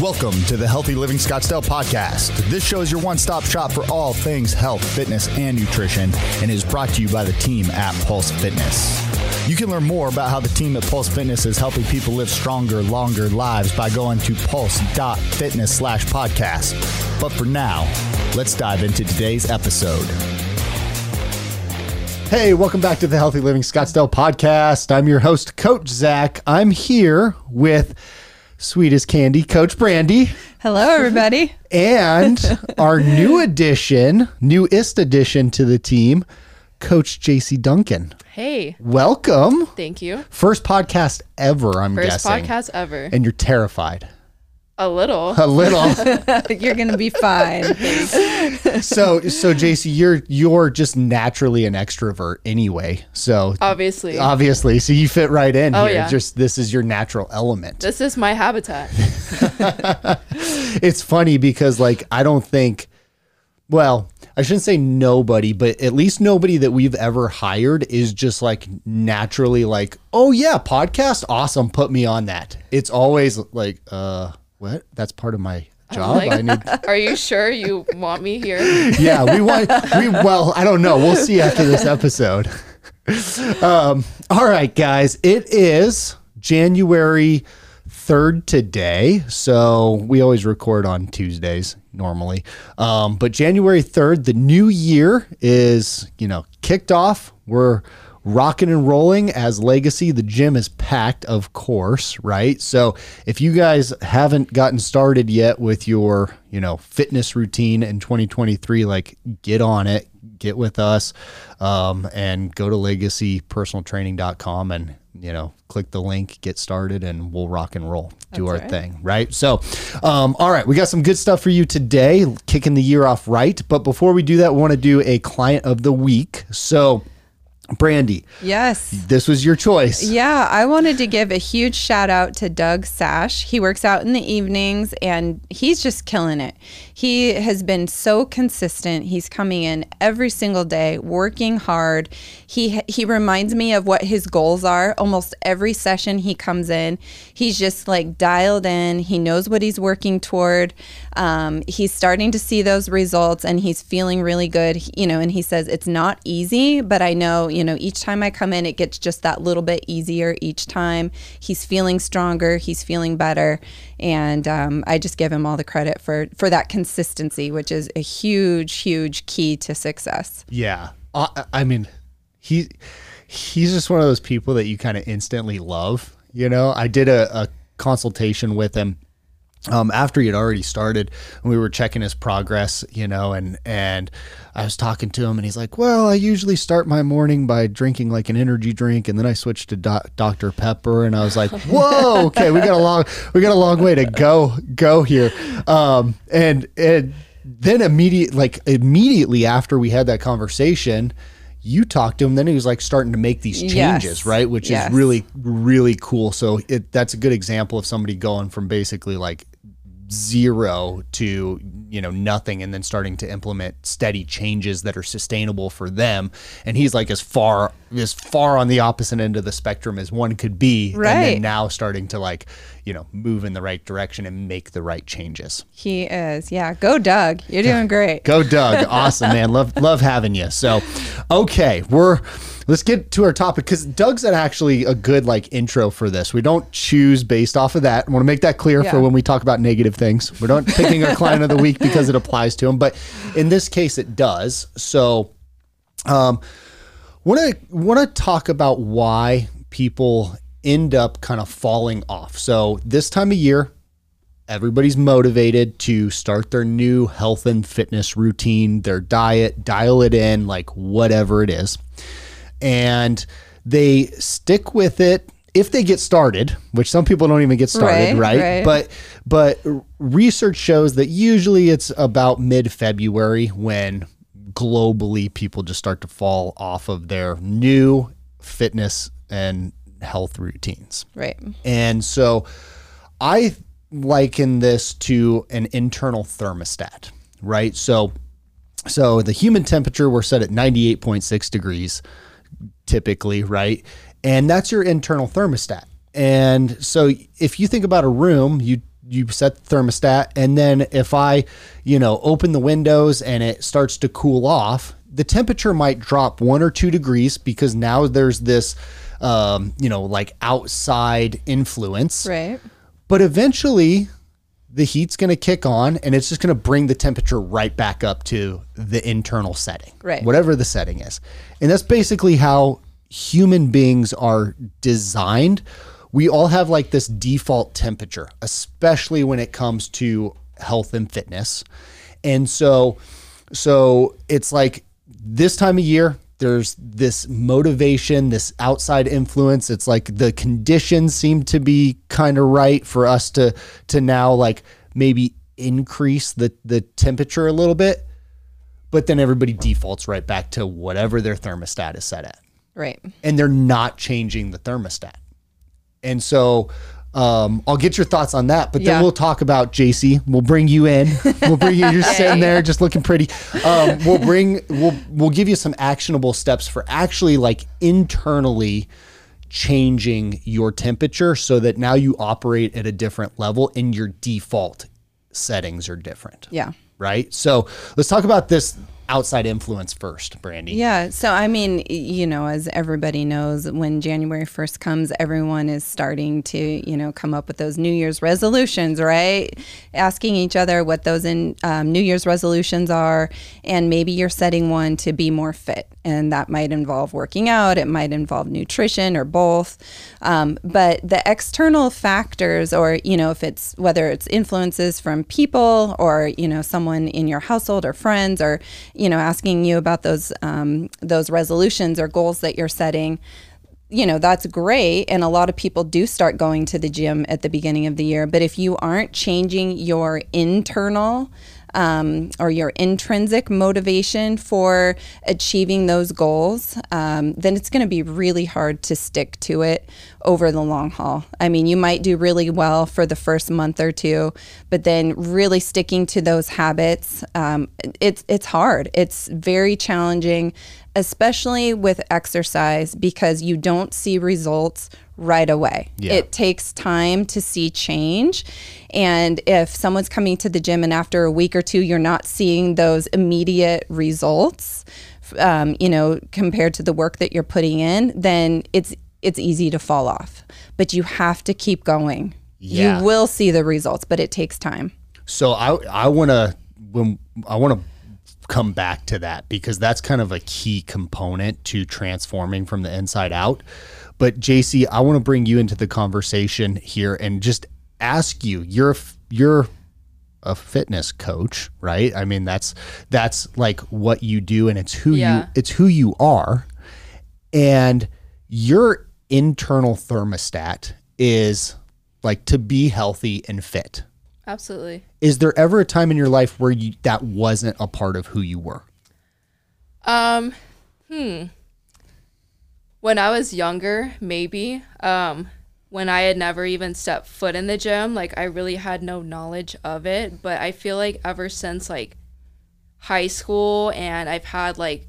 Welcome to the Healthy Living Scottsdale podcast. This show is your one stop shop for all things health, fitness, and nutrition and is brought to you by the team at Pulse Fitness. You can learn more about how the team at Pulse Fitness is helping people live stronger, longer lives by going to pulse.fitness slash podcast. But for now, let's dive into today's episode. Hey, welcome back to the Healthy Living Scottsdale podcast. I'm your host, Coach Zach. I'm here with sweetest candy, Coach Brandy. Hello, everybody. and our new addition, newest addition to the team, Coach JC Duncan. Hey, Welcome. thank you. First podcast ever, I'm First guessing. podcast ever. And you're terrified. A little. A little. You're going to be fine. so so JC, you're you're just naturally an extrovert anyway. So Obviously. obviously, so you fit right in Oh, here. yeah. Just this is your natural element. this is my habitat. it's funny because like I don't think well, I shouldn't say nobody, but at least nobody that we've ever hired is just like naturally like, "Oh yeah, podcast, awesome, put me on that." It's always like, "Uh, what? That's part of my job. Like- I need Are you sure you want me here? Yeah, we want we well, I don't know. We'll see after this episode. Um, all right, guys. It is January 3rd today. So we always record on Tuesdays normally. Um, but January 3rd, the new year is, you know, kicked off. We're rocking and rolling as legacy. The gym is packed, of course, right? So if you guys haven't gotten started yet with your, you know, fitness routine in 2023, like get on it, get with us, um, and go to legacypersonaltraining.com and you know click the link get started and we'll rock and roll do our right. thing right so um, all right we got some good stuff for you today kicking the year off right but before we do that we want to do a client of the week so brandy Yes. this was your choice Yeah, I wanted to give a huge shout out to Doug Sash. He works out in the evenings and he's just killing it. He has been so consistent. He's coming in every single day, working hard. He he reminds me of what his goals are. Almost every session he comes in, he's just like dialed in. He knows what he's working toward. Um, he's starting to see those results and he's feeling really good. You know, and he says it's not easy, but I know you know each time I come in, it gets just that little bit easier each time. He's feeling stronger. He's feeling better, and um, I just give him all the credit for for that consistency, which is a huge, huge key to success. Yeah. Uh, I mean, he he's just one of those people that you kind of instantly love. You know, I did a, a consultation with him um, after he had already started and we were checking his progress, you know, and and I was talking to him and he's like, "Well, I usually start my morning by drinking like an energy drink and then I switch to doc- Dr Pepper." And I was like, "Whoa, okay, we got a long we got a long way to go go here." Um, and and then immediate like immediately after we had that conversation, you talked to him then he was like starting to make these changes, Yes. right? Which Yes. is really really cool. So it that's a good example of somebody going from basically like zero to you know nothing and then starting to implement steady changes that are sustainable for them and he's like as far as far on the opposite end of the spectrum as one could be and Right. then now starting to like you know move in the right direction and make the right changes He is, yeah. Go, Doug. You're doing great. Go, Doug. Awesome, man. Love love having you. So, okay, we're let's get to our topic because Doug's actually a good like intro for this. We don't choose based off of that. I want to make that clear for when we talk about negative things. We're not picking our client of the week because it applies to him, but in this case, it does. So, um, want to want to talk about why people end up kind of falling off. So this time of year, everybody's motivated to start their new health and fitness routine, their diet, dial it in, like whatever it is. And they stick with it if they get started, which some people don't even get started, right? Right, right. But but research shows that usually it's about mid-February when globally people just start to fall off of their new fitness and health routines. Right. And so I liken this to an internal thermostat, right? So so the human temperature we're set at 98.6 degrees typically, right? And that's your internal thermostat. and so if you think about a room, you you set the thermostat, and then if I, you know, open the windows and it starts to cool off, the temperature might drop one or two degrees because now there's this, um, you know, like outside influence. Right. But eventually, the heat's going to kick on and it's just going to bring the temperature right back up to the internal setting, Right. whatever the setting is. And that's basically how human beings are designed. We all have like this default temperature, especially when it comes to health and fitness. And so so it's like this time of year there's this motivation, this outside influence. It's like the conditions seem to be kind of right for us to to now like maybe increase the the temperature a little bit. But then everybody defaults right back to whatever their thermostat is set at Right. and they're not changing the thermostat. And so um, I'll get your thoughts on that, but then Yeah. we'll talk about JC. We'll bring you in. We'll bring you just sitting there, just looking pretty. Um, we'll bring we'll we'll give you some actionable steps for actually like internally changing your temperature so that now you operate at a different level and your default settings are different. Yeah. Right. So let's talk about this outside influence first, Brandy. Yeah. So, I mean, you know, as everybody knows, when January 1st comes, everyone is starting to, you know, come up with those New Year's resolutions, right? Asking each other what those in, um, New Year's resolutions are. And maybe you're setting one to be more fit. And that might involve working out, it might involve nutrition or both. Um, but the external factors, or, you know, if it's whether it's influences from people or, you know, someone in your household or friends or, you know, asking you about those um, those resolutions or goals that you're setting, you know, that's great. And a lot of people do start going to the gym at the beginning of the year. But if you aren't changing your internal um, or your intrinsic motivation for achieving those goals, um, then it's going to be really hard to stick to it over the long haul. I mean, you might do really well for the first month or two, but then really sticking to those habits, um, it's it's hard. It's very challenging, especially with exercise because you don't see results right away. Yeah. It takes time to see change. And if someone's coming to the gym and after a week or two, you're not seeing those immediate results, um, you know, compared to the work that you're putting in, then it's it's easy to fall off. But you have to keep going. Yeah. You will see the results, but it takes time. So I I want to when I want to come back to that because that's kind of a key component to transforming from the inside out. But JC, I want to bring you into the conversation here and just ask you. You're you're a fitness coach, right? I mean, that's that's like what you do and it's who you Yeah. it's who you are. And your internal thermostat is like to be healthy and fit Absolutely. is there ever a time in your life where you that wasn't a part of who you were Um, hmm. When I was younger, maybe. Um, when I had never even stepped foot in the gym, like I really had no knowledge of it. But I feel like ever since like high school, and I've had like,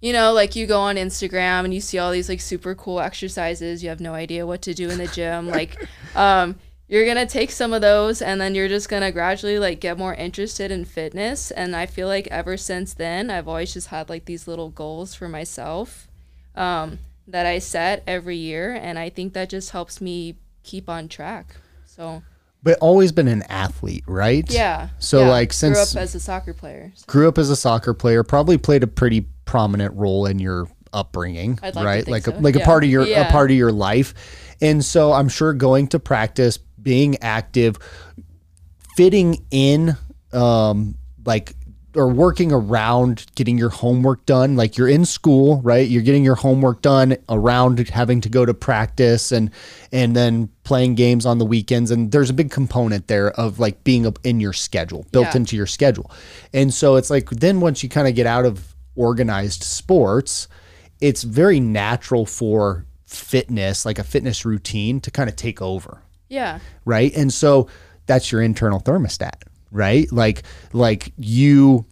you know, like you go on Instagram and you see all these like super cool exercises. You have no idea what to do in the gym. like, um, you're gonna take some of those and then you're just gonna gradually like get more interested in fitness and i feel like ever since then i've always just had like these little goals for myself um, that i set every year and i think that just helps me keep on track so but always been an athlete right yeah So, yeah. like, since grew up as a soccer player so. grew up as a soccer player probably played a pretty prominent role in your upbringing like right like so. a, like a part of your a part of your life and so i'm sure going to practice being active fitting in um like or working around getting your homework done. Like you're in school right? You're getting your homework done around having to go to practice and and then playing games on the weekends. And there's a big component there of like being in your schedule built Yeah. into your schedule. And so it's like then once you kind of get out of organized sports it's very natural for fitness like a fitness routine to kind of take over. Yeah. Right? And so that's your internal thermostat right? Like like you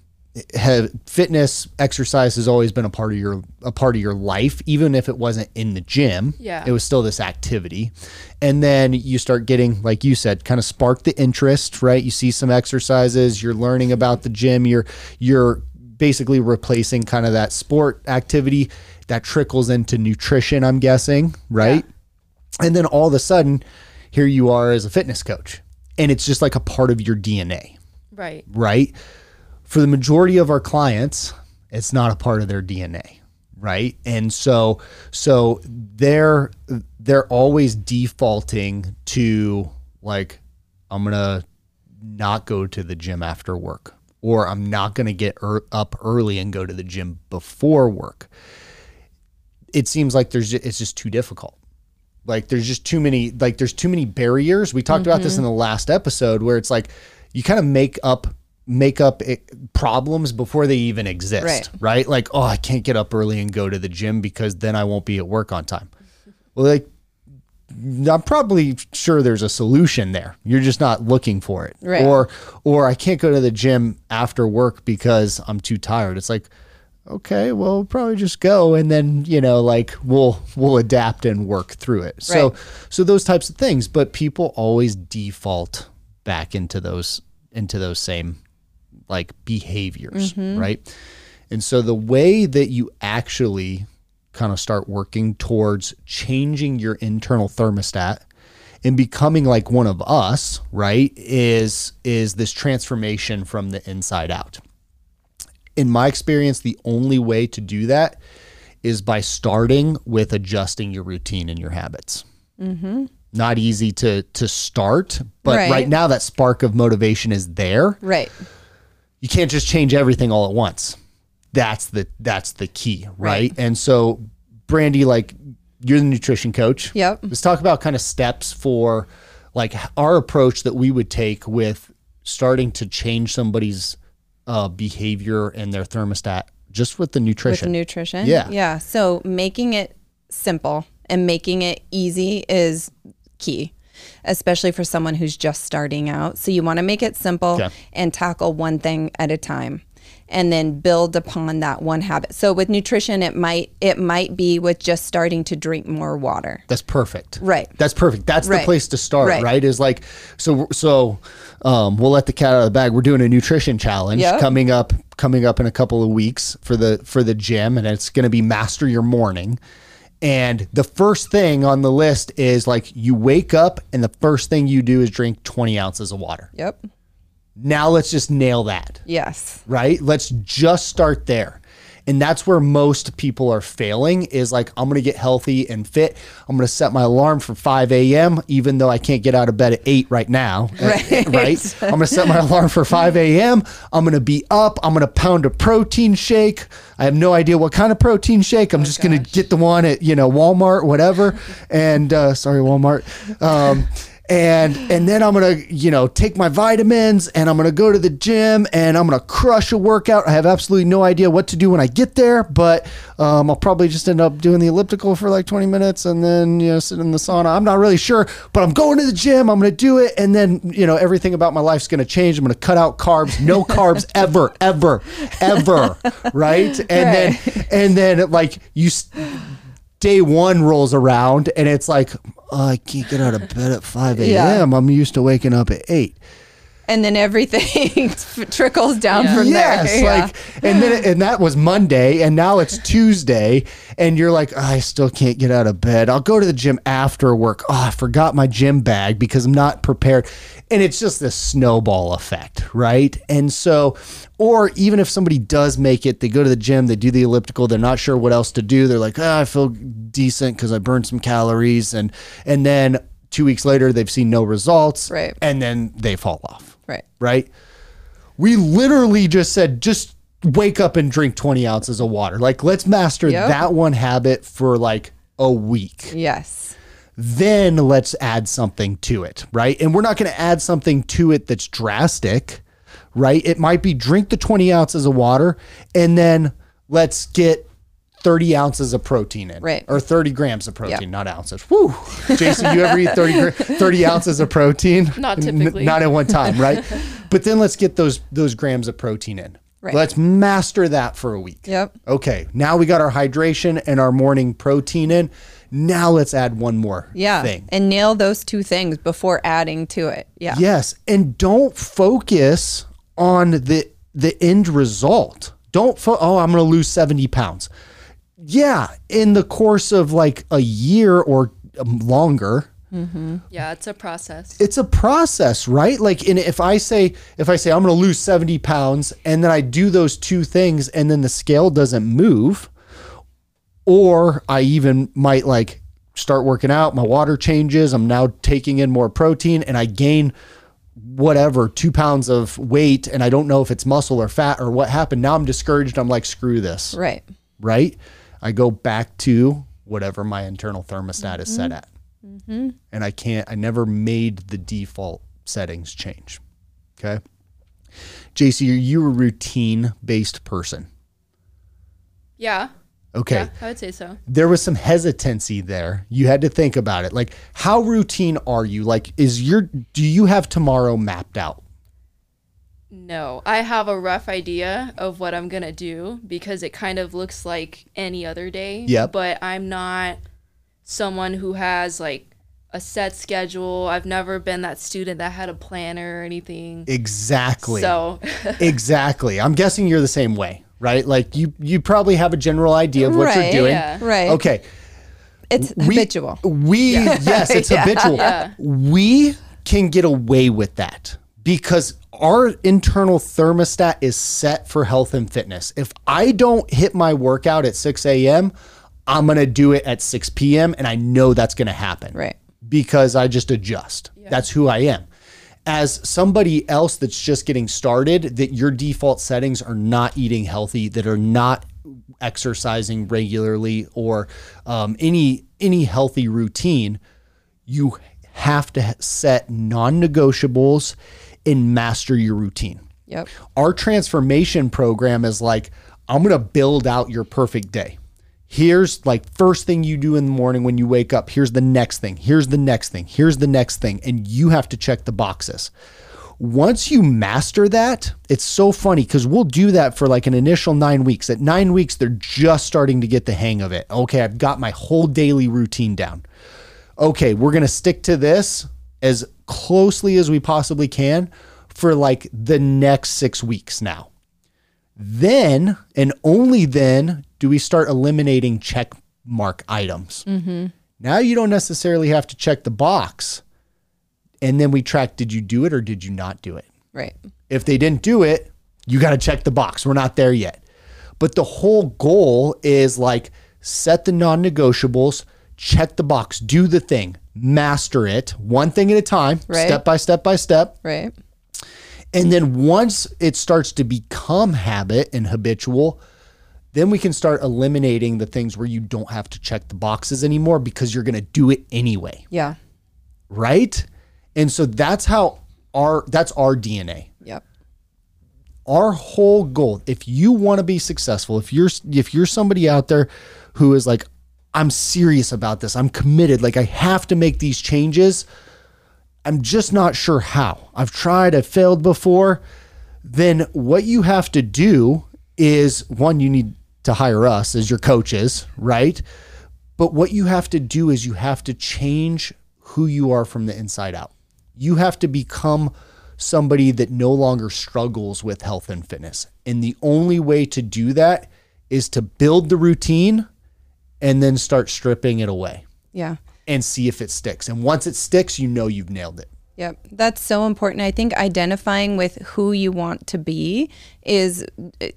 have fitness exercise has always been a part of your a part of your life even if it wasn't in the gym. Yeah. it was still this activity. And then you start getting like you said kind of spark the interest right? You see some exercises you're learning about the gym you're you're basically replacing kind of that sport activity that trickles into nutrition i'm guessing right? And then all of a sudden here you are as a fitness coach and it's just like a part of your dna Right. right? For the majority of our clients, it's not a part of their DNA, right? And so so they're they're always defaulting to like I'm going to not go to the gym after work or I'm not going to get er- up early and go to the gym before work. It seems like there's it's just too difficult like there's just too many like there's too many barriers. We talked about this in mm-hmm. the last episode where it's like you kind of make up make up it, problems before they even exist Right. right? Like oh i can't get up early and go to the gym because then i won't be at work on time. Well like i'm probably sure there's a solution there. You're just not looking for it. Right. or or i can't go to the gym after work because i'm too tired. It's like okay, well, probably just go and then, you know, like we'll we'll adapt and work through it. So Right. so those types of things, but people always default back into those into those same like behaviors, mm-hmm. right? And so the way that you actually kind of start working towards changing your internal thermostat and becoming like one of us, right? Is is this transformation from the inside out in my experience, the only way to do that is by starting with adjusting your routine and your habits. Mm-hmm. Not easy to to start, but right. Right. now that spark of motivation is there. Right. You can't just change everything all at once. That's the that's the key, right? And so, Brandy, like you're the nutrition coach. Yep. Let's talk about kind of steps for like our approach that we would take with starting to change somebody's uh, behavior and their thermostat just with the With nutrition. nutrition. Yeah. Yeah. So making it simple and making it easy is key, especially for someone who's just starting out. So you want to make it simple Okay. and tackle one thing at a time and then build upon that one habit. So with nutrition it might it might be with just starting to drink more water. That's perfect. Right. That's perfect. That's the place to start, right. Right. Is like so so um, we'll let the cat out of the bag. We're doing a nutrition challenge Yep. coming up coming up in a couple of weeks for the for the gym and it's going to be master your morning. And the first thing on the list is like you wake up and the first thing you do is drink 20 ounces of water. Yep. Now let's just nail that. Yes. right? Let's just start there. And that's where most people are failing is like, I'm going to get healthy and fit. I'm going to set my alarm for 5 a.m., even though I can't get out of bed at 8 right now. Right. right? I'm going to set my alarm for 5 a.m. I'm going to be up. I'm going to pound a protein shake. I have no idea what kind of protein shake. I'm just going to get the one at, you know, Walmart, whatever. and uh, sorry, Walmart. Um, and and then I'm gonna you know take my vitamins and I'm gonna go to the gym and I'm gonna crush a workout. I have absolutely no idea what to do when I get there, but um, I'll probably just end up doing the elliptical for like 20 minutes and then you know sit in the sauna. I'm not really sure, but I'm going to the gym. I'm gonna do it, and then you know everything about my life's gonna change. I'm gonna cut out carbs, no carbs ever, ever, ever, right? And then and then like you. S- day one rolls around and it's like oh, I can't get out of bed at 5 a.m. Yeah. I'm used to waking up at 8. And then everything trickles down Yeah. from yes, there. Yeah. like and then and that was Monday and now it's Tuesday and you're like oh, I still can't get out of bed. I'll go to the gym after work. Oh, I forgot my gym bag because I'm not prepared. And it's just this snowball effect, right? And so or even if somebody does make it, they go to the gym, they do the elliptical, they're not sure what else to do. They're like, "Ah, I feel decent cuz I burned some calories." And and then 2 weeks later they've seen no results Right. and then they fall off right. right? We literally just said, just wake up and drink 20 ounces of water. Like, let's master Yep. that one habit for like a week. Yes. Then let's add something to it, right? And we're not going to add something to it that's drastic, right? It might be drink the 20 ounces of water and then let's get 30 ounces of protein in. Right. Or 30 grams of protein, not ounces. Woo. Jason, you ever eat 30, 30 ounces of protein? Not N- typically. not at one time, right? but then let's get those those grams of protein in. Right. Let's master that for a week. Yep. Okay, now we got our hydration and our morning protein in. Now let's add one more Yeah. thing. And nail those two things before adding to it. Yeah. Yes, and don't focus on the the end result. Don't fo- oh, I'm going to lose 70 pounds. Yeah, in the course of like a year or um, longer, Yeah, it's a process. it's a process, right? Like, and if I say, if I say I'm going to lose 70 pounds and then I do those two things and then the scale doesn't move, or I even might like start working out, my water changes, I'm now taking in more protein and I gain whatever, two pounds of weight and I don't know if it's muscle or fat or what happened. Now I'm discouraged. I'm like, screw this, Right. right? I go back to whatever my internal thermostat is set mm-hmm. at. Mm-hmm. And I can't, I never made the default settings change. Okay. JC, are you a routine based person? Yeah. Okay. Yeah, I would say so. There was some hesitancy there. You had to think about it. Like, how routine are you? Like, is your, do you have tomorrow mapped out? No, I have a rough idea of what I'm gonna do because it kind of looks like any other day. Yeah. But I'm not someone who has like a set schedule. I've never been that student that had a planner or anything. Exactly. So exactly. I'm guessing you're the same way, right? Like, you, you probably have a general idea of what Right. you're doing. Yeah. Right. Okay. It's we, habitual. We yes, it's habitual. Yeah. We can get away with that because our internal thermostat is set for health and fitness. If I don't hit my workout at 6 a.m., I'm gonna do it at 6 p.m. and I know that's gonna happen. Right. Because I just adjust. That's who I am. As somebody else that's just getting started, that your default settings are not eating healthy, that are not exercising regularly, or um, any any healthy routine, you have to set non-negotiables and master your routine. Yep. Our transformation program is like, I'm going to build out your perfect day. Here's like first thing you do in the morning when you wake up. Here's the next thing. Here's the next thing. Here's the next thing. And you have to check the boxes. Once you master that, it's so funny because we'll do that for like an initial nine weeks. At nine weeks, they're just starting to get the hang of it. Okay, I've got my whole daily routine down okay, we're going to stick to this as closely as we possibly can for like the next six weeks now. Then and only then do we start eliminating check mark items. Mm-hmm. Now you don't necessarily have to check the box. And then we track did you do it or did you not do it? Right. If they didn't do it, you got to check the box. We're not there yet. But the whole goal is like set the non negotiables, check the box, do the thing, master it one thing at a time, Right. step by step by step. Right. And then once it starts to become habit and habitual, then we can start eliminating the things where you don't have to check the boxes anymore because you're going to do it anyway. Yeah. Right. And so that's how our, that's our DNA Yep. our whole goal if you want to be successful if you're if you're somebody out there who is like i'm serious about this i'm committed like i have to make these changes i'm just not sure how i've tried i've failed before then what you have to do is one you need to hire us as your coaches right but what you have to do is you have to change who you are from the inside out. You have to become somebody that no longer struggles with health and fitness. And the only way to do that is to build the routine and then start stripping it away Yeah. And see if it sticks. And once it sticks, you know you've nailed it. Yep, that's so important. I think identifying with who you want to be is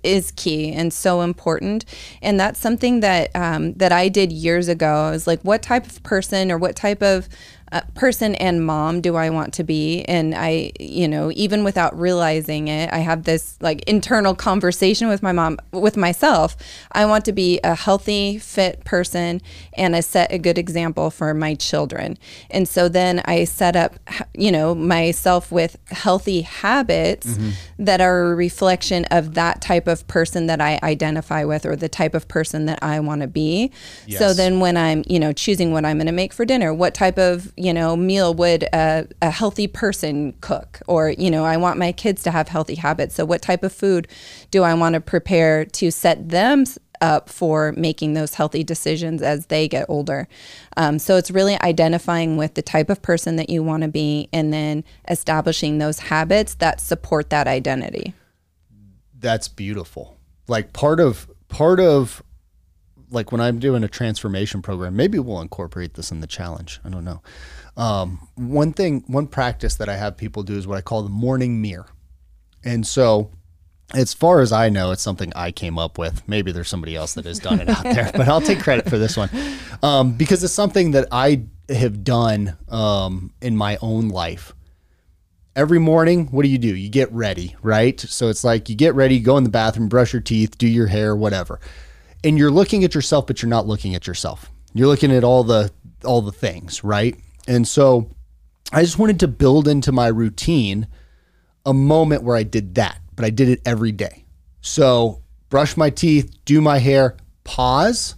is key and so important. And that's something that um, that I did years ago. I was like, what type of person or what type of uh, person and mom do I want to be? And I, you know, even without realizing it, I have this like internal conversation with my mom, with myself. I want to be a healthy, fit person and I set a good example for my children. And so then I set up, you know, myself with healthy habits that are a reflection definition of that type of person that I identify with or the type of person that I want to be. So then when I'm, you know, choosing what I'm going to make for dinner, what type of, you know, meal would a, a healthy person cook? Or, you know, I want my kids to have healthy habits. So what type of food do I want to prepare to set them up for making those healthy decisions as they get older? Um, so it's really identifying with the type of person that you want to be and then establishing those habits that support that identity. That's beautiful. Like part of part of like when I'm doing a transformation program, maybe we'll incorporate this in the challenge. I don't know. Um, one thing, one practice that I have people do is what I call the morning mirror. And so, as far as I know, it's something I came up with. Maybe there's somebody else that has done it out there, but I'll take credit for this one um, because it's something that I have done um, in my own life every morning, what do you do? You get ready, right? So it's like you get ready, go in the bathroom, brush your teeth, do your hair, whatever. And you're looking at yourself, but you're not looking at yourself. You're looking at all the all the things, right? And so I just wanted to build into my routine a moment where I did that, but I did it every day. So brush my teeth, do my hair, pause,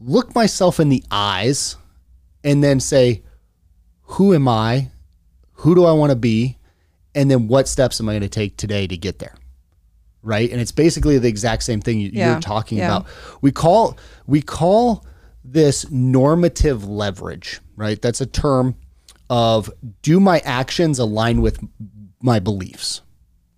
look myself in the eyes, and then say, who am I? Who do I want to be? And then what steps am I going to take today to get there? Right. And it's basically the exact same thing you- Yeah, you're talking yeah. about. We call we call this normative leverage, right? That's a term of do my actions align with my beliefs?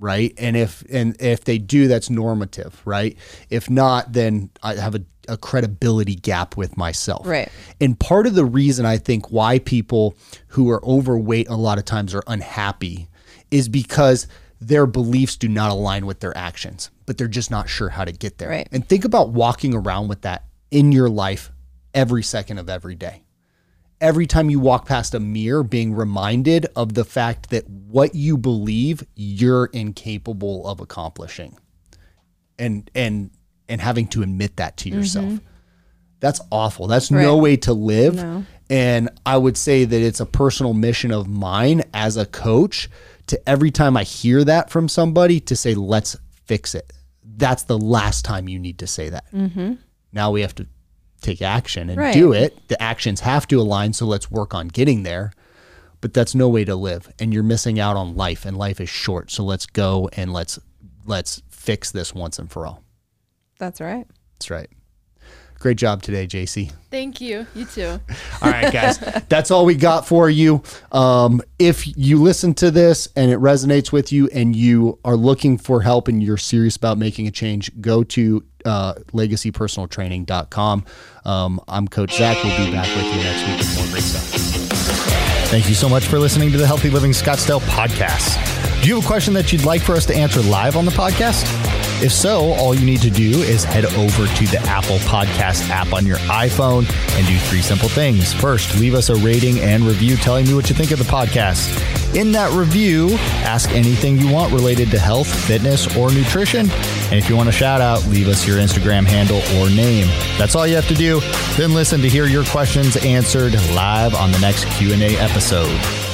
Right? And if and if they do that's normative right? If not then i have a, a credibility gap with myself. Right. and part of the reason i think why people who are overweight a lot of times are unhappy is because their beliefs do not align with their actions but they're just not sure how to get there. Right. and think about walking around with that in your life every second of every day every time you walk past a mirror being reminded of the fact that what you believe you're incapable of accomplishing. And and and having to admit that to yourself. That's awful. That's no Mm-hmm. Way to live. No. and i would say that it's a personal mission of mine as a coach to every time i hear that from somebody to say let's fix it. That's the last time you need to say that. Now we have to take action and. Right. do it. The actions have to align, so let's work on getting there. But that's no way to live, and you're missing out on life, and life is short. So let's go and let's let's fix this once and for all. That's right. That's right. Great job today, JC. Thank you. You too. All right, guys, that's all we got for you. Um, if you listen to this and it resonates with you and you are looking for help and you're serious about making a change, go to uh, legacypersonaltraining.com. Um, I'm Coach Zach. We'll be back with you next week with more great stuff. Thank you so much for listening to the Healthy Living Scottsdale podcast. Do you have a question that you'd like for us to answer live on the podcast? If so, all you need to do is head over to the Apple Podcast app on your iPhone and do three simple things. First, leave us a rating and review telling me what you think of the podcast. In that review, ask anything you want related to health, fitness, or nutrition. And if you want a shout out, leave us your Instagram handle or name. That's all you have to do. Then listen to hear your questions answered live on the next Q&A episode.